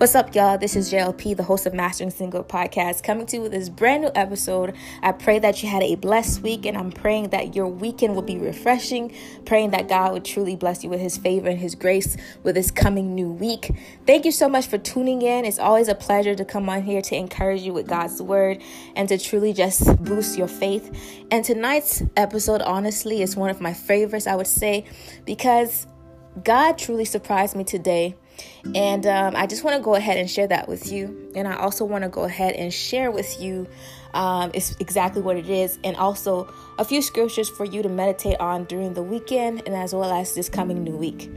What's up, y'all? This is JLP, the host of Mastering Single Podcast, coming to you with this brand new episode. I pray that you had a blessed week, and I'm praying that your weekend will be refreshing, praying that God would truly bless you with His favor and His grace with this coming new week. Thank you so much for tuning in. It's always a pleasure to come on here to encourage you with God's Word and to truly just boost your faith. And tonight's episode, honestly, is one of my favorites, I would say, because God truly surprised me today and um, I just want to go ahead and share that with you. And I also want to go ahead and share with you um, is exactly what it is, and also a few scriptures for you to meditate on during the weekend and as well as this coming new week.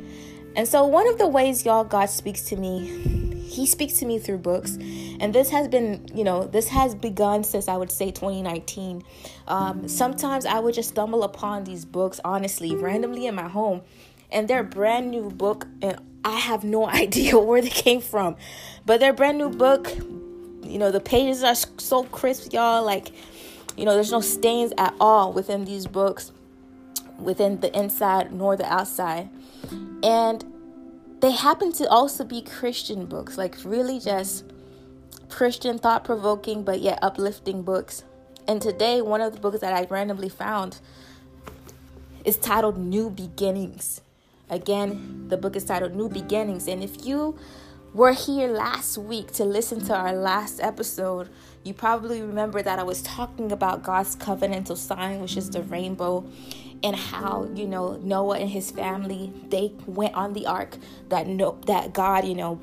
And so, one of the ways y'all God speaks to me, He speaks to me through books, and this has been, you know, this has begun since I would say 2019. Um, sometimes I would just stumble upon these books, honestly, randomly in my home, and they're mm-hmm. brand new book and I have no idea where they came from. But their brand new book, you know, the pages are so crisp, y'all. Like, you know, there's no stains at all within these books, within the inside nor the outside. And they happen to also be Christian books, like really just Christian, thought provoking, but yet uplifting books. And today, one of the books that I randomly found is titled New Beginnings. Again, the book is titled New Beginnings. And if you were here last week to listen to our last episode, you probably remember that I was talking about God's covenantal sign, which is the rainbow, and how you know Noah and his family they went on the ark that no that God you know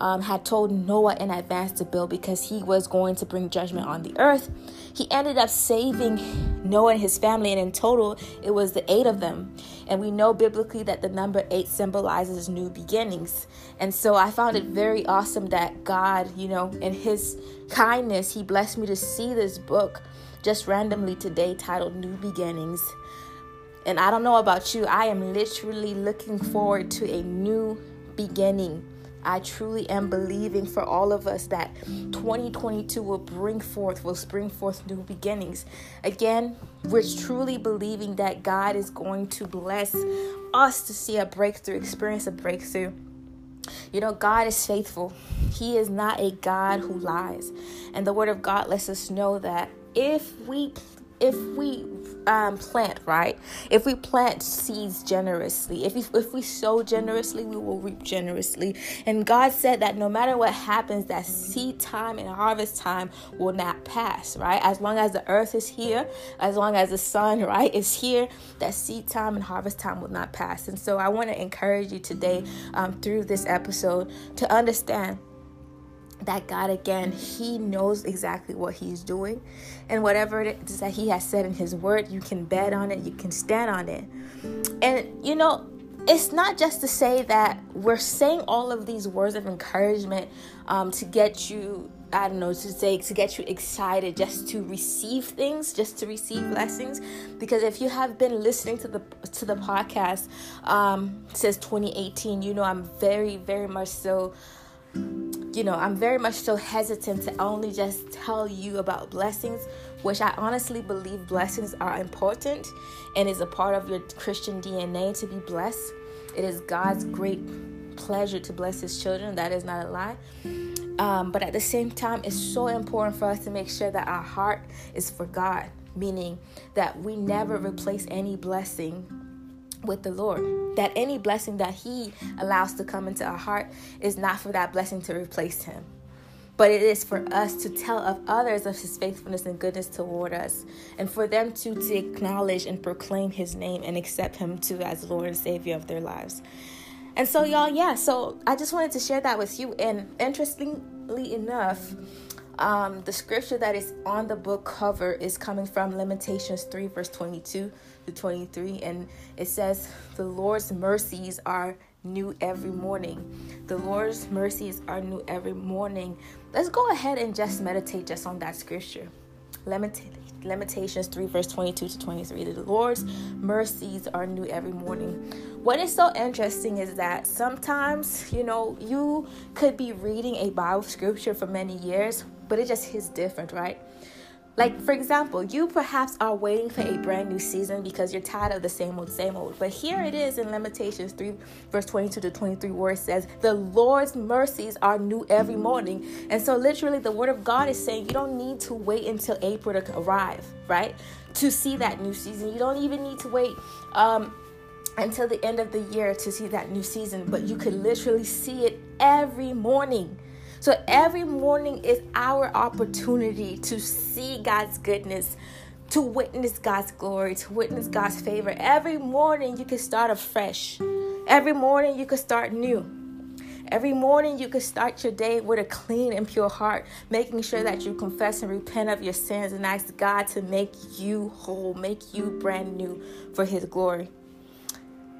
um, had told Noah in advance to build because he was going to bring judgment on the earth. He ended up saving Noah and his family, and in total, it was the eight of them. And we know biblically that the number eight symbolizes new beginnings. And so I found it very awesome that God, you know, in His kindness, He blessed me to see this book just randomly today titled New Beginnings. And I don't know about you, I am literally looking forward to a new beginning I truly am believing for all of us that 2022 will bring forth, will spring forth new beginnings. Again, we're truly believing that God is going to bless us to see a breakthrough, experience a breakthrough. You know, God is faithful. He is not a God who lies. And the word of God lets us know that if we if we um, plant right? If we plant seeds generously if we, if we sow generously we will reap generously. And god said that no matter what happens that seed time and harvest time will not pass right? As long as the earth is here as long as the sun right is here that seed time and harvest time will not pass. And so i want to encourage you today um, through this episode to understand that God again, He knows exactly what He's doing. And whatever it is that He has said in His Word, you can bet on it, you can stand on it. And you know, it's not just to say that we're saying all of these words of encouragement um, to get you, I don't know, to say to get you excited, just to receive things, just to receive blessings. Because if you have been listening to the to the podcast um, since 2018, you know I'm very, very much so you know, I'm very much so hesitant to only just tell you about blessings, which I honestly believe blessings are important and is a part of your Christian DNA to be blessed. It is God's great pleasure to bless His children. That is not a lie. Um, but at the same time, it's so important for us to make sure that our heart is for God, meaning that we never replace any blessing with the Lord. That any blessing that He allows to come into our heart is not for that blessing to replace Him, but it is for us to tell of others of His faithfulness and goodness toward us, and for them to, to acknowledge and proclaim His name and accept Him too as Lord and Savior of their lives. And so, y'all, yeah, so I just wanted to share that with you. And interestingly enough, um, the scripture that is on the book cover is coming from Lamentations 3, verse 22 to 23. And it says, The Lord's mercies are new every morning. The Lord's mercies are new every morning. Let's go ahead and just meditate just on that scripture. Lamentations 3, verse 22 to 23. The Lord's mercies are new every morning. What is so interesting is that sometimes, you know, you could be reading a Bible scripture for many years, but it just hits different, right? Like, for example, you perhaps are waiting for a brand new season because you're tired of the same old, same old. But here it is in Lamentations 3, verse 22 to 23, where it says, The Lord's mercies are new every morning. And so, literally, the word of God is saying you don't need to wait until April to arrive, right? To see that new season. You don't even need to wait. Um, until the end of the year to see that new season, but you could literally see it every morning. So every morning is our opportunity to see God's goodness, to witness God's glory, to witness God's favor. Every morning you can start afresh. Every morning you can start new. Every morning you can start your day with a clean and pure heart, making sure that you confess and repent of your sins and ask God to make you whole, make you brand new for His glory.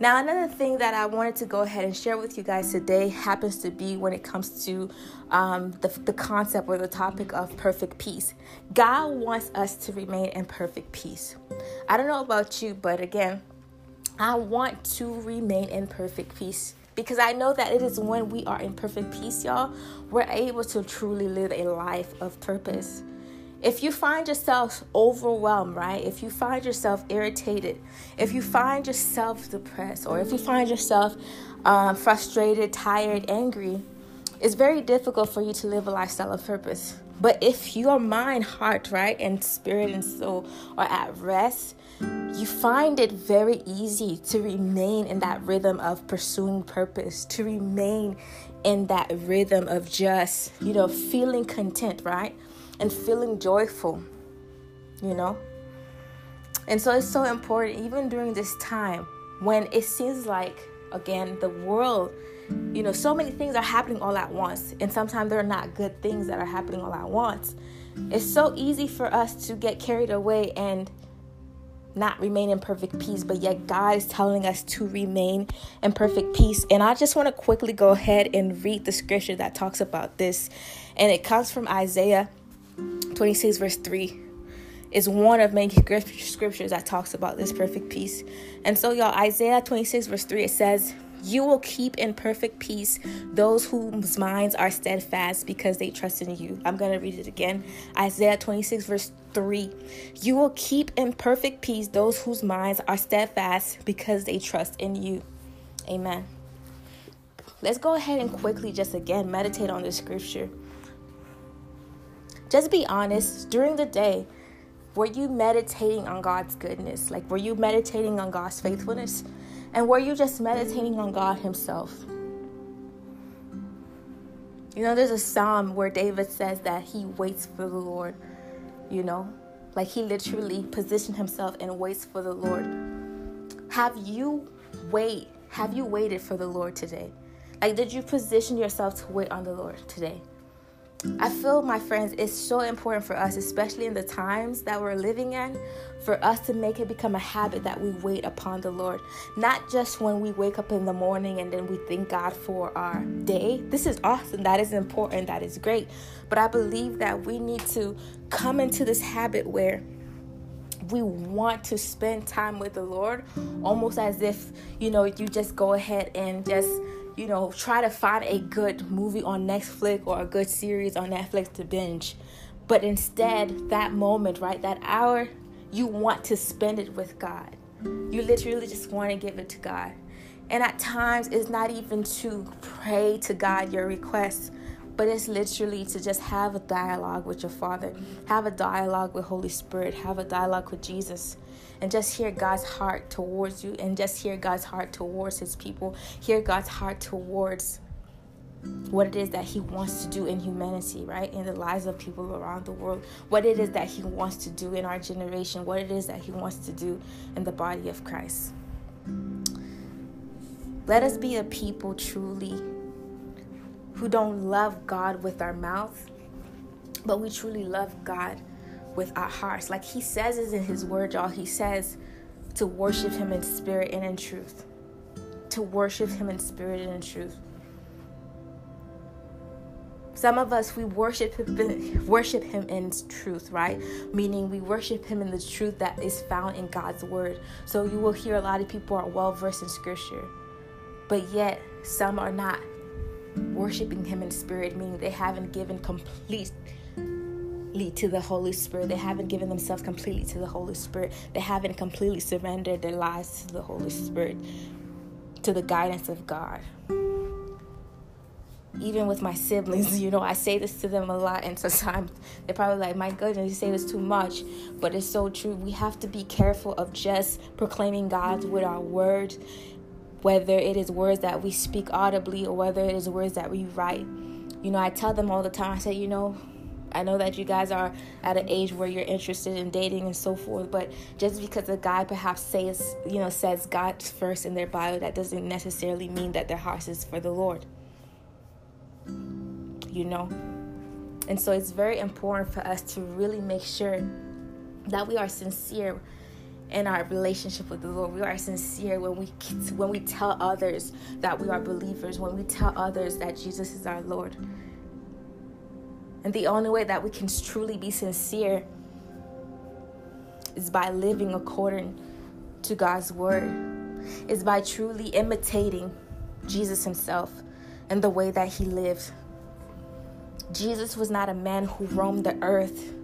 Now, another thing that I wanted to go ahead and share with you guys today happens to be when it comes to um, the, the concept or the topic of perfect peace. God wants us to remain in perfect peace. I don't know about you, but again, I want to remain in perfect peace because I know that it is when we are in perfect peace, y'all, we're able to truly live a life of purpose. If you find yourself overwhelmed, right? If you find yourself irritated, if you find yourself depressed, or if you find yourself uh, frustrated, tired, angry, it's very difficult for you to live a lifestyle of purpose. But if your mind, heart, right, and spirit and soul are at rest, you find it very easy to remain in that rhythm of pursuing purpose, to remain in that rhythm of just, you know, feeling content, right? And feeling joyful, you know? And so it's so important, even during this time when it seems like, again, the world, you know, so many things are happening all at once, and sometimes they're not good things that are happening all at once. It's so easy for us to get carried away and not remain in perfect peace, but yet God is telling us to remain in perfect peace. And I just want to quickly go ahead and read the scripture that talks about this. And it comes from Isaiah 26 verse 3 is one of many scriptures that talks about this perfect peace. And so, y'all, Isaiah 26 verse 3 it says, You will keep in perfect peace those whose minds are steadfast because they trust in you. I'm going to read it again. Isaiah 26 verse 3. You will keep in perfect peace those whose minds are steadfast because they trust in you. Amen. Let's go ahead and quickly just again meditate on this scripture. Just be honest during the day. Were you meditating on God's goodness? Like, were you meditating on God's faithfulness? And were you just meditating on God Himself? You know, there's a psalm where David says that he waits for the Lord, you know, like he literally positioned himself and waits for the Lord. Have you wait? Have you waited for the Lord today? Like, did you position yourself to wait on the Lord today? I feel, my friends, it's so important for us, especially in the times that we're living in, for us to make it become a habit that we wait upon the Lord. Not just when we wake up in the morning and then we thank God for our day. This is awesome. That is important. That is great. But I believe that we need to come into this habit where we want to spend time with the Lord almost as if, you know, you just go ahead and just you know, try to find a good movie on Netflix or a good series on Netflix to binge. But instead, that moment, right, that hour, you want to spend it with God. You literally just want to give it to God. And at times, it's not even to pray to God your requests, but it's literally to just have a dialogue with your Father, have a dialogue with Holy Spirit, have a dialogue with Jesus and just hear God's heart towards you and just hear God's heart towards his people. Hear God's heart towards what it is that he wants to do in humanity, right? In the lives of people around the world. What it is that he wants to do in our generation. What it is that he wants to do in the body of Christ. Let us be a people truly who don't love God with our mouth, but we truly love God with our hearts. Like he says is in his word, y'all. He says to worship him in spirit and in truth. To worship him in spirit and in truth. Some of us we worship him, worship him in truth, right? Meaning we worship him in the truth that is found in God's word. So you will hear a lot of people are well versed in scripture, but yet some are not worshiping him in spirit, meaning they haven't given completely to the Holy Spirit. They haven't given themselves completely to the Holy Spirit. They haven't completely surrendered their lives to the Holy Spirit, to the guidance of God. Even with my siblings, you know, I say this to them a lot, and sometimes they're probably like, My goodness, you say this too much. But it's so true. We have to be careful of just proclaiming God with our words, whether it is words that we speak audibly or whether it is words that we write. You know, I tell them all the time, I say, You know, I know that you guys are at an age where you're interested in dating and so forth, but just because a guy perhaps says, you know, says God first in their bio, that doesn't necessarily mean that their heart is for the Lord. You know? And so it's very important for us to really make sure that we are sincere in our relationship with the Lord. We are sincere when we when we tell others that we are believers, when we tell others that Jesus is our Lord. And the only way that we can truly be sincere is by living according to God's word, is by truly imitating Jesus himself and the way that he lived. Jesus was not a man who roamed the earth,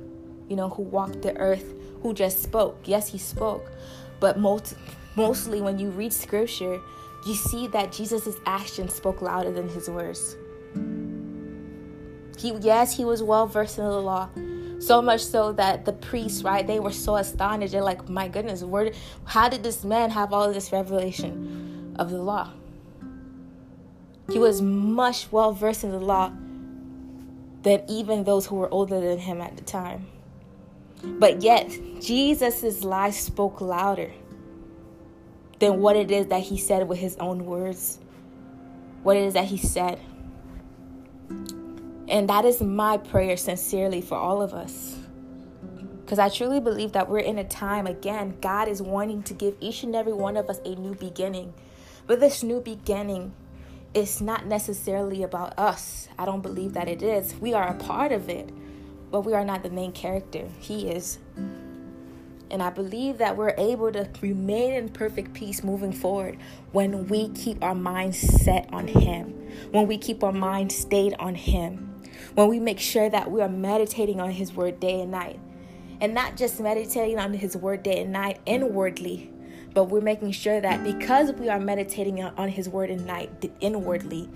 you know, who walked the earth, who just spoke. Yes, he spoke, but most, mostly when you read scripture, you see that Jesus' actions spoke louder than his words. He yes, he was well versed in the law. So much so that the priests, right, they were so astonished. They're like, my goodness, where how did this man have all this revelation of the law? He was much well versed in the law than even those who were older than him at the time. But yet, Jesus' life spoke louder than what it is that he said with his own words, what it is that he said. And that is my prayer sincerely for all of us. Because I truly believe that we're in a time, again, God is wanting to give each and every one of us a new beginning. But this new beginning is not necessarily about us. I don't believe that it is. We are a part of it, but we are not the main character. He is. And I believe that we're able to remain in perfect peace moving forward when we keep our minds set on Him, when we keep our minds stayed on Him when we make sure that we are meditating on His Word day and night. And not just meditating on His Word day and night inwardly, but we're making sure that because we are meditating on His Word and night inwardly,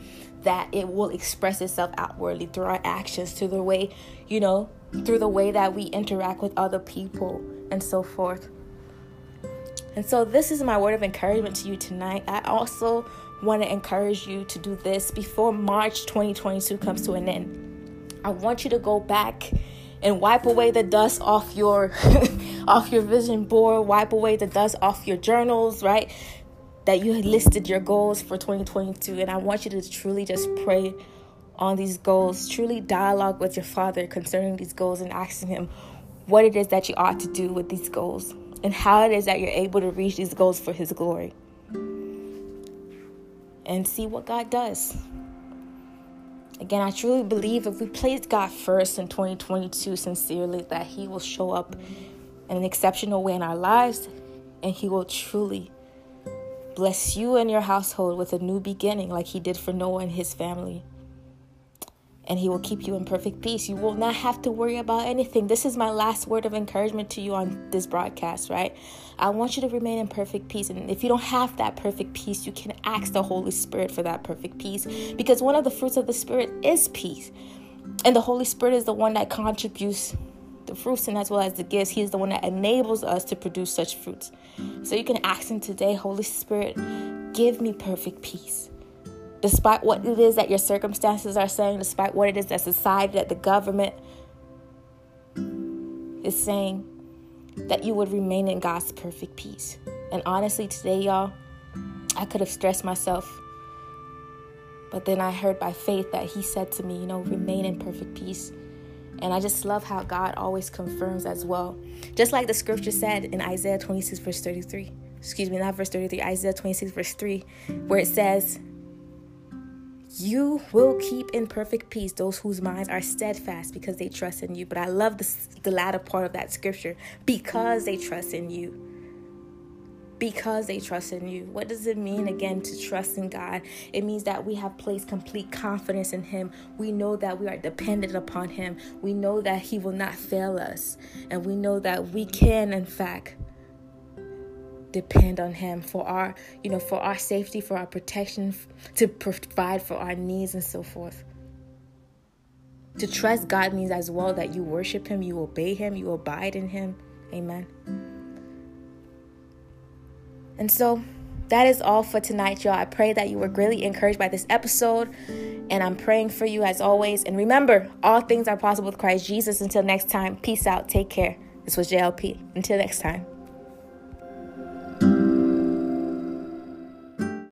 that it will express itself outwardly through our actions, through the way, you know, through the way that we interact with other people and so forth. And so, this is my word of encouragement to you tonight. I also want to encourage you to do this before March 2022 comes to an end. I want you to go back and wipe away the dust off your off your vision board, wipe away the dust off your journals, right? That you had listed your goals for 2022 and I want you to truly just pray on these goals, truly dialogue with your father concerning these goals and asking him what it is that you ought to do with these goals and how it is that you're able to reach these goals for his glory. And see what God does. Again, I truly believe if we place God first in 2022 sincerely, that He will show up in an exceptional way in our lives and He will truly bless you and your household with a new beginning, like He did for Noah and his family and He will keep you in perfect peace. You will not have to worry about anything. This is my last word of encouragement to you on this broadcast, right? I want you to remain in perfect peace. And if you don't have that perfect peace, you can ask the Holy Spirit for that perfect peace because one of the fruits of the Spirit is peace. And the Holy Spirit is the one that contributes the fruits and as well as the gifts. He is the one that enables us to produce such fruits. So you can ask Him today, Holy Spirit, give me perfect peace despite what it is that your circumstances are saying, despite what it is that society, that the government is saying, that you would remain in God's perfect peace. And honestly, today, y'all, I could have stressed myself. But then I heard by faith that He said to me, you know, remain in perfect peace. And I just love how God always confirms as well. Just like the scripture said in Isaiah 26, verse 33. Excuse me, not verse 33, Isaiah 26, verse 3, where it says, you will keep in perfect peace those whose minds are steadfast because they trust in you. But I love the, the latter part of that scripture because they trust in you. Because they trust in you. What does it mean again to trust in God? It means that we have placed complete confidence in Him. We know that we are dependent upon Him. We know that He will not fail us. And we know that we can, in fact, depend on him for our you know for our safety for our protection to provide for our needs and so forth to trust god means as well that you worship him you obey him you abide in him amen and so that is all for tonight, y'all. I pray that you were greatly encouraged by this episode. And I'm praying for you as always. And remember, all things are possible with Christ Jesus. Until next time, peace out. Take care. This was JLP. Until next time.